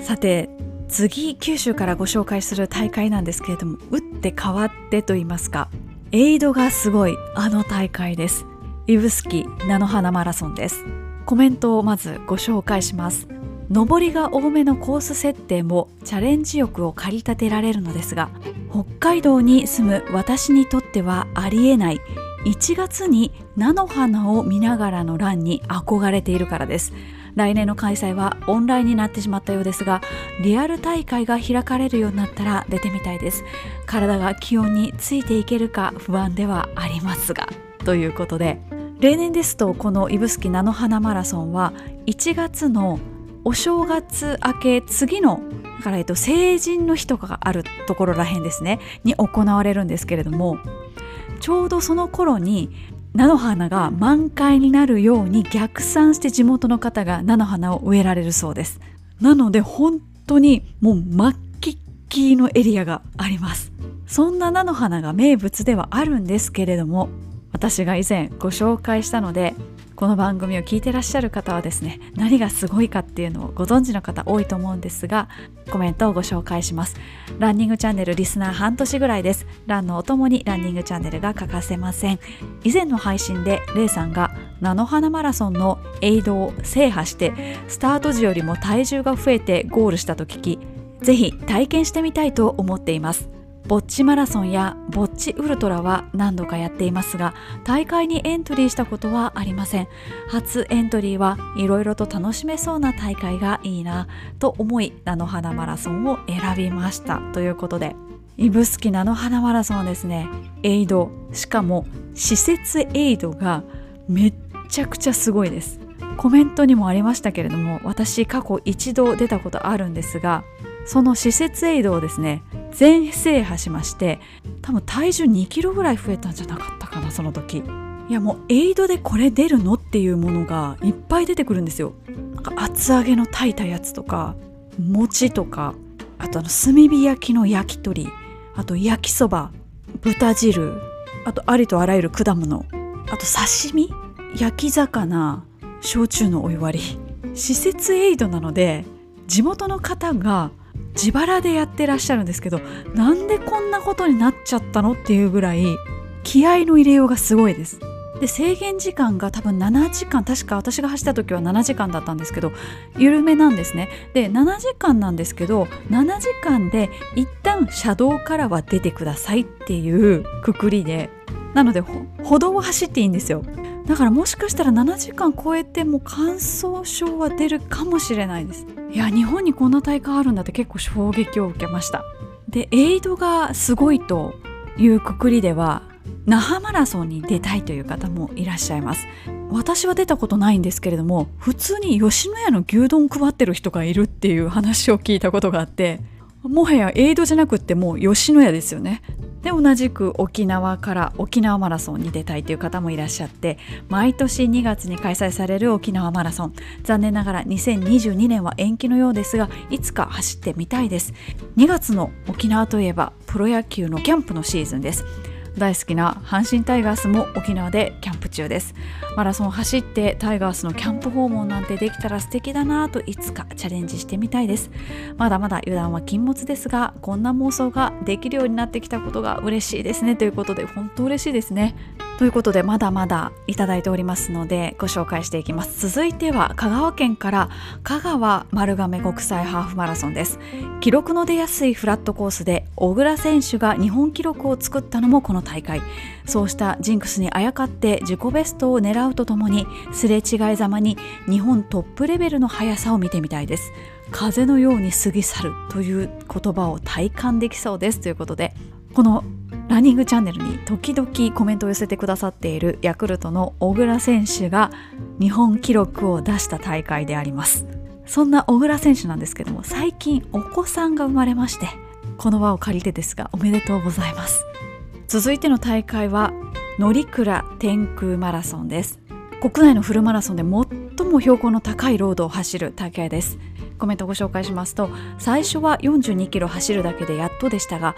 Speaker 1: さて次九州からご紹介する大会なんですけれども打って変わってと言いますかエイドがすごいあの大会です。指宿菜の花マラソンです。コメントをまずご紹介します。上りが多めのコース設定もチャレンジ欲を駆り立てられるのですが北海道に住む私にとってはありえない1月に菜の花を見ながらのランに憧れているからです。来年の開催はオンラインになってしまったようですがリアル大会が開かれるようになったら出てみたいです。体が気温についていけるか不安ではありますがということで例年ですとこの指宿菜の花マラソンは1月のお正月明け次のだから、えっと、成人の日とかがあるところらへんですね。に行われるんですけれどもちょうどその頃に菜の花が満開になるように逆算して地元の方が菜の花を植えられるそうです。なので本当にもう真っ黄っのエリアがあります。そんな菜の花が名物ではあるんですけれども私が以前ご紹介したのでこの番組を聞いてらっしゃる方はですね何がすごいかっていうのをご存知の方多いと思うんですがコメントをご紹介します。ランニングチャンネルリスナー半年ぐらいです。ランのお供にランニングチャンネルが欠かせません。以前の配信でレイさんが菜の花マラソンのエイドを制覇してスタート時よりも体重が増えてゴールしたと聞きぜひ体験してみたいと思っています。ぼっちマラソンやぼっちウルトラは何度かやっていますが大会にエントリーしたことはありません。初エントリーはいろいろと楽しめそうな大会がいいなと思い菜の花マラソンを選びましたということで。指宿菜の花マラソンはですねエイドしかも施設エイドがめっちゃくちゃすごいです。コメントにもありましたけれども私過去一度出たことあるんですがその施設エイドをですね。全制覇しまして多分体重2キロぐらい増えたんじゃなかったかなその時。いやもうエイドでこれ出るのっていうものがいっぱい出てくるんですよ。なんか厚揚げの炊いたやつとか餅とかあとあの炭火焼きの焼き鳥あと焼きそば豚汁あとありとあらゆる果物あと刺身焼き魚焼酎のお湯割り。施設エイドなので地元の方が自腹でやってらっしゃるんですけどなんでこんなことになっちゃったのっていうぐらい気合の入れようがすごいです。で制限時間が多分7時間確か私が走った時は7時間だったんですけど緩めなんですね。で7時間なんですけど7時間で一旦車道からは出てくださいっていうくくりでなので歩道を走っていいんですよ。だからもしかしたら7時間超えても乾燥症は出るかもしれないです。いや日本にこんな大会あるんだって結構衝撃を受けました。でエイドがすごいというくくりでは那覇マラソンに出たいという方もいらっしゃいます。私は出たことないんですけれども普通に吉野家の牛丼配ってる人がいるっていう話を聞いたことがあってもはやエイドじゃなくってもう吉野家ですよね。で同じく沖縄から沖縄マラソンに出たいという方もいらっしゃって毎年2月に開催される沖縄マラソン。残念ながら2022年は延期のようですがいつか走ってみたいです。2月の沖縄といえばプロ野球のキャンプのシーズンです。大好きな阪神タイガースも沖縄でキャンプ中です。マラソン走ってタイガースのキャンプ訪問なんてできたら素敵だなといつかチャレンジしてみたいです。まだまだ油断は禁物ですがこんな妄想ができるようになってきたことが嬉しいですね。ということで本当嬉しいですね。ということでまだまだいただいておりますのでご紹介していきます。続いては香川県から香川丸亀国際ハーフマラソンです。記録の出やすいフラットコースで小倉選手が日本記録を作ったのもこの大会。そうしたジンクスにあやかって自己ベストを狙うとともにすれ違いざまに日本トップレベルの速さを見てみたいです。風のように過ぎ去るという言葉を体感できそうです。ということでこのランニングチャンネルに時々コメントを寄せてくださっているヤクルトの小倉選手が日本記録を出した大会であります。そんな小倉選手なんですけども最近お子さんが生まれましてこの輪を借りてですがおめでとうございます。続いての大会は乗鞍天空マラソンです。国内のフルマラソンで最も標高の高いロードを走る大会です。コメントをご紹介しますと最初は42キロ走るだけでやっとでしたが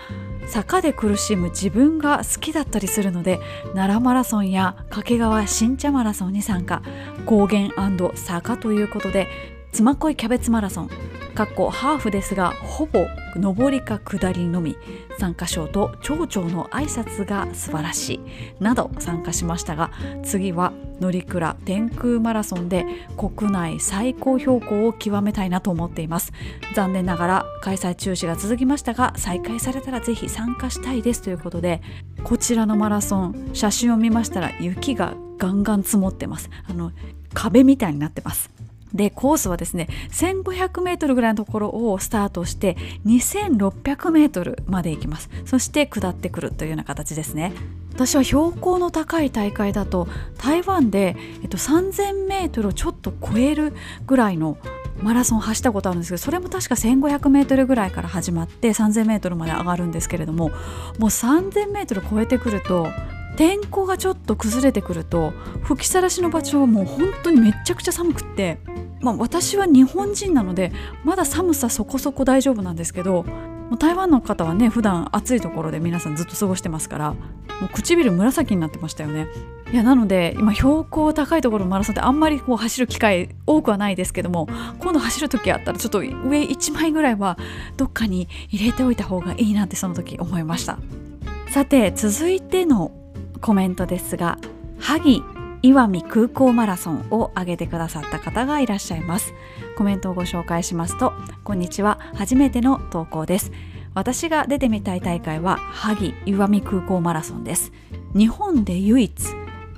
Speaker 1: 坂で苦しむ自分が好きだったりするので奈良マラソンや掛川新茶マラソンに参加。高原坂ということで妻恋キャベツマラソンかっこハーフですがほぼ上りか下りのみ参加賞と町長の挨拶が素晴らしいなど参加しましたが次は乗鞍天空マラソンで国内最高標高を極めたいなと思っています。残念ながら開催中止が続きましたが再開されたらぜひ参加したいですということでこちらのマラソン写真を見ましたら雪がガンガン積もってます。あの壁みたいになってます。でコースはですね1500メートルぐらいのところをスタートして2600メートルまで行きます。そして下ってくるというような形ですね。私は標高の高い大会だと台湾で、えっと、3000メートルをちょっと超えるぐらいのマラソンを走ったことあるんですけどそれも確か1500メートルぐらいから始まって3000メートルまで上がるんですけれどももう3000メートル超えてくると天候がちょっと崩れてくると吹きさらしの場所はもう本当にめちゃくちゃ寒くって、まあ、私は日本人なのでまだ寒さそこそこ大丈夫なんですけど台湾の方はね普段暑いところで皆さんずっと過ごしてますからもう唇紫になってましたよね。いやなので今標高高いところのマラソンってあんまりこう走る機会多くはないですけども今度走る時あったらちょっと上1枚ぐらいはどっかに入れておいた方がいいなってその時思いました。さて続いてのコメントですが萩岩見空港マラソンを挙げてくださった方がいらっしゃいます。コメントをご紹介しますとこんにちは初めての投稿です。私が出てみたい大会は萩岩見空港マラソンです。日本で唯一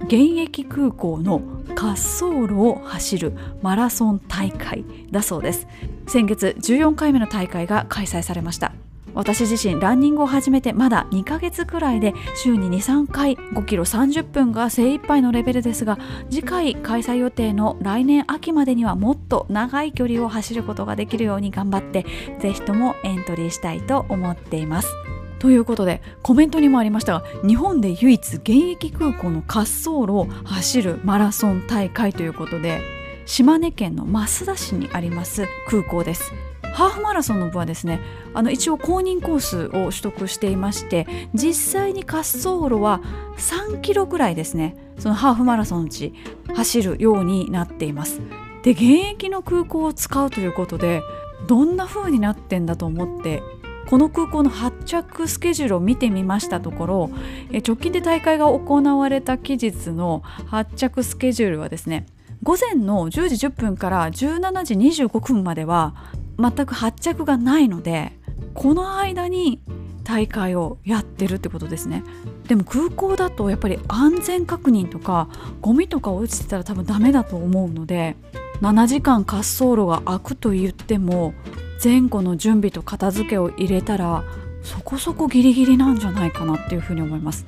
Speaker 1: 現役空港の滑走路を走るマラソン大会だそうです。先月14回目の大会が開催されました。私自身ランニングを始めてまだ2ヶ月くらいで週に23回5キロ30分が精一杯のレベルですが次回開催予定の来年秋までにはもっと長い距離を走ることができるように頑張ってぜひともエントリーしたいと思っています。ということでコメントにもありましたが日本で唯一現役空港の滑走路を走るマラソン大会ということで島根県の益田市にあります空港ですハーフマラソンの部はですねあの一応公認コースを取得していまして実際に滑走路は3キロぐらいですねそのハーフマラソン地走るようになっています。で現役の空港を使うということでどんな風になってんだと思ってこの空港の発着スケジュールを見てみましたところ直近で大会が行われた期日の発着スケジュールはですね午前の10時10分から17時25分までは全く発着がないのでこの間に大会をやってるってことですね。でも空港だとやっぱり安全確認とかゴミとか落ちてたら多分ダメだと思うので7時間滑走路が開くと言っても前後の準備と片付けを入れたらそこそこギリギリなんじゃないかなっていうふうに思います。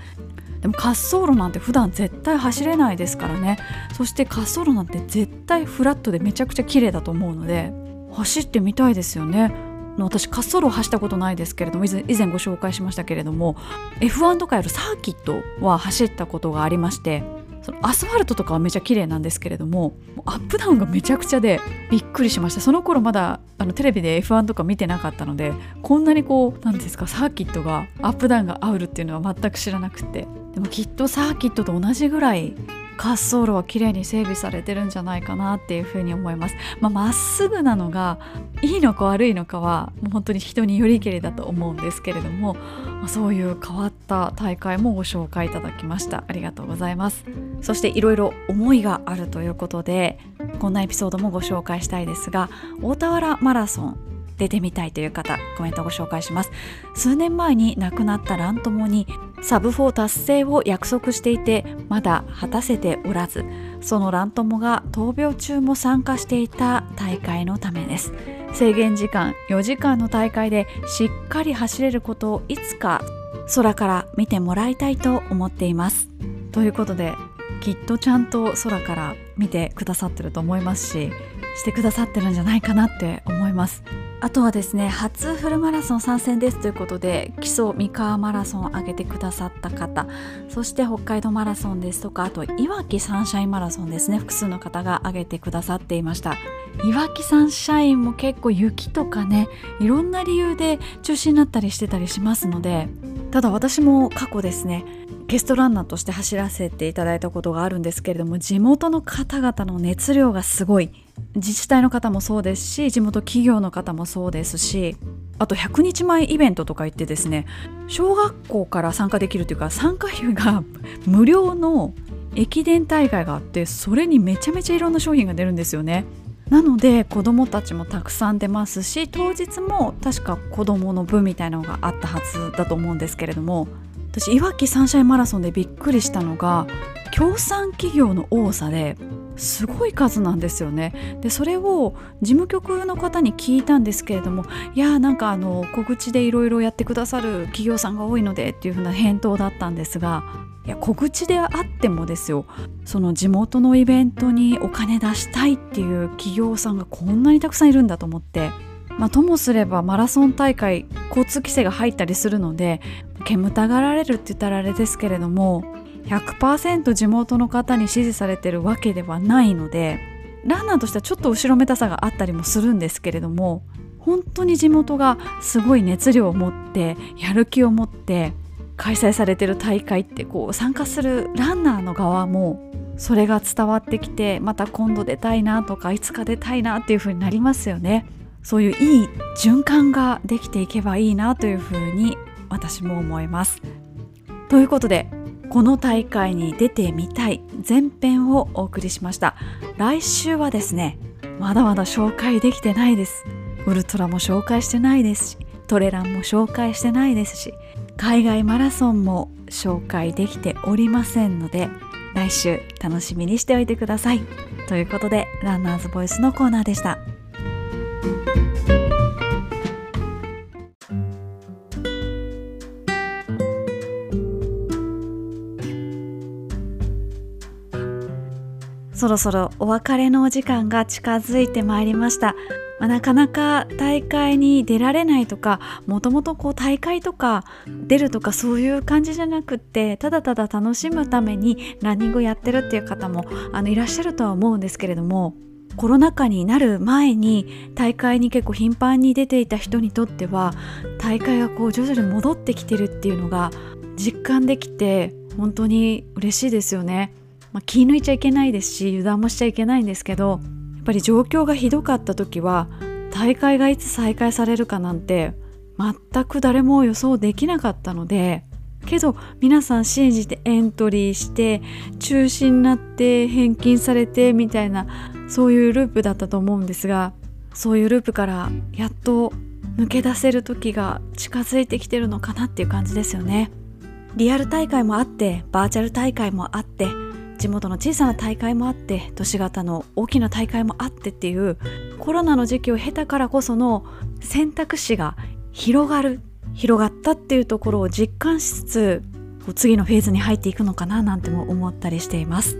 Speaker 1: でも滑走路なんて普段絶対走れないですからね。そして滑走路なんて絶対フラットでめちゃくちゃ綺麗だと思うので走ってみたいですよね。私滑走路を走ったことないですけれども以前ご紹介しましたけれども F1 とかやるサーキットは走ったことがありましてそのアスファルトとかはめちゃ綺麗なんですけれどもアップダウンがめちゃくちゃでびっくりしました。その頃まだあのテレビで F1 とか見てなかったのでこんなにこう何ですかサーキットがアップダウンが合うるっていうのは全く知らなくて。でもきっとサーキットと同じぐらい滑走路は綺麗に整備されてるんじゃないかなっていうふうに思います。まあ、まっすぐなのがいいのか悪いのかはもう本当に人によりけりだと思うんですけれども、まあ、そういう変わった大会もご紹介いただきましたありがとうございますそしていろいろ思いがあるということでこんなエピソードもご紹介したいですが大田原マラソン出てみたいという方コメントをご紹介します。数年前に亡くなったラン友にサブ4達成を約束していてまだ果たせておらずそのラン友が闘病中も参加していた大会のためです。制限時間4時間の大会でしっかり走れることをいつか空から見てもらいたいと思っています。ということできっとちゃんと空から見てくださってると思いますししてくださってるんじゃないかなって思います。あとはですね初フルマラソン参戦ですということで基礎三河マラソンを上げてくださった方そして北海道マラソンですとかあといわきサンシャインマラソンですね複数の方が上げてくださっていました。いわきサンシャインも結構雪とかねいろんな理由で中止になったりしてたりしますのでただ私も過去ですねゲストランナーとして走らせていただいたことがあるんですけれども地元の方々の熱量がすごい自治体の方もそうですし地元企業の方もそうですしあと100日前イベントとか行ってですね小学校から参加できるというか参加費が 無料の駅伝大会があってそれにめちゃめちゃいろんな商品が出るんですよね。なので子どもたちもたくさん出ますし当日も確か子どもの部みたいなのがあったはずだと思うんですけれども私いわきサンシャインマラソンでびっくりしたのが協賛企業の多さですごい数なんですよね。でそれを事務局の方に聞いたんですけれどもいやーなんかあの小口でいろいろやってくださる企業さんが多いのでっていうふうな返答だったんですがいや小口であってもですよその地元のイベントにお金出したいっていう企業さんがこんなにたくさんいるんだと思ってまあ、ともすればマラソン大会交通規制が入ったりするので煙たがられるって言ったらあれですけれども100%地元の方に支持されてるわけではないのでランナーとしてはちょっと後ろめたさがあったりもするんですけれども本当に地元がすごい熱量を持ってやる気を持って開催されてる大会ってこう参加するランナーの側もそれが伝わってきてまた今度出たいなとかいつか出たいなっていう風になりますよね。そういういい循環ができていけばいいなという風に私も思います。ということでこの大会に出てみたい前編をお送りしました。来週はですねまだまだ紹介できてないです。ウルトラも紹介してないですしトレランも紹介してないですし海外マラソンも紹介できておりませんので来週楽しみにしておいてください。ということでランナーズボイスのコーナーでした。そろそろお別れのお時間が近づいてまいりました、まあ、なかなか大会に出られないとかもともと大会とか出るとかそういう感じじゃなくってただただ楽しむためにランニングをやってるっていう方もあのいらっしゃるとは思うんですけれどもコロナ禍になる前に大会に結構頻繁に出ていた人にとっては大会がこう徐々に戻ってきてるっていうのが実感できて本当に嬉しいですよね。まあ、気抜いちゃいけないですし油断もしちゃいけないんですけどやっぱり状況がひどかった時は大会がいつ再開されるかなんて全く誰も予想できなかったのでけど皆さん信じてエントリーして中止になって返金されてみたいなそういうループだったと思うんですがそういうループからやっと抜け出せる時が近づいてきてるのかなっていう感じですよね。リアル大会もあってバーチャル大会もあって地元の小さな大会もあって都市型の大きな大会もあってっていうコロナの時期を経たからこその選択肢が広がる広がったっていうところを実感しつつ次のフェーズに入っていくのかななんても思ったりしています。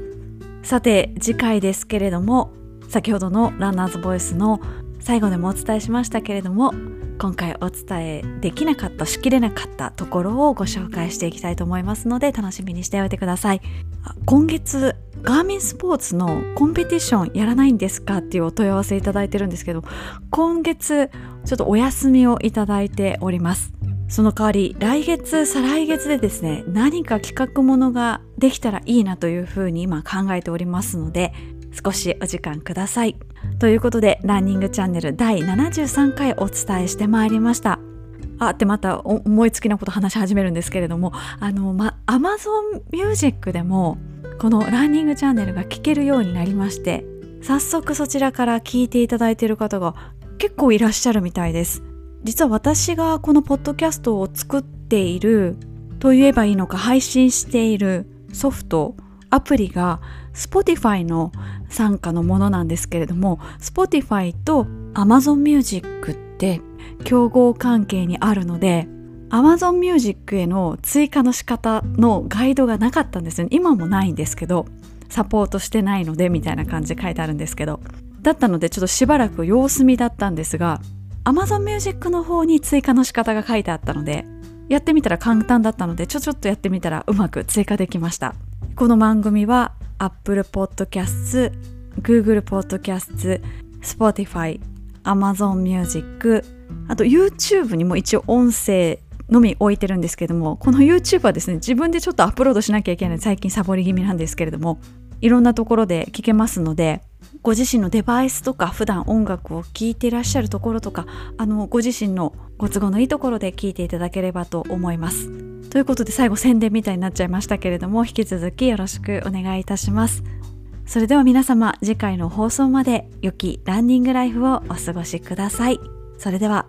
Speaker 1: さて次回ですけれども先ほどのランナーズボイスの最後でもお伝えしましたけれども今回お伝えできなかったしきれなかったところをご紹介していきたいと思いますので楽しみにしておいてください。今月ガーミンスポーツのコンペティションやらないんですかっていうお問い合わせいただいてるんですけど今月ちょっとお休みをいただいております。その代わり来月再来月でですね何か企画ものができたらいいなというふうに今考えておりますので少しお時間ください。ということでランニングチャンネル第73回お伝えしてまいりました。あってまた思いつきなこと話し始めるんですけれどもあの、ま、Amazon Music でもこのランニングチャンネルが聞けるようになりまして早速そちらから聞いていただいている方が結構いらっしゃるみたいです。実は私がこのポッドキャストを作っていると言えばいいのか配信しているソフトアプリが Spotify の傘下のものなんですけれども Spotify と Amazon Music って競合関係にあるので Amazon Music への追加の仕方のガイドがなかったんですよ、ね、今もないんですけどサポートしてないのでみたいな感じで書いてあるんですけど。だったのでちょっとしばらく様子見だったんですが Amazon Music の方に追加の仕方が書いてあったのでやってみたら簡単だったのでちょちょっとやってみたらうまく追加できました。この番組は Apple Podcasts、Google Podcasts、Spotify、Amazon Music あと YouTube にも一応音声のみ置いてるんですけどもこの YouTube はですね自分でちょっとアップロードしなきゃいけない最近サボり気味なんですけれどもいろんなところで聞けますのでご自身のデバイスとか普段音楽を聴いていらっしゃるところとかあのご自身のご都合のいいところで聞いていただければと思います。ということで最後宣伝みたいになっちゃいましたけれども引き続きよろしくお願いいたします。それでは皆様次回の放送まで良きランニングライフをお過ごしください。それでは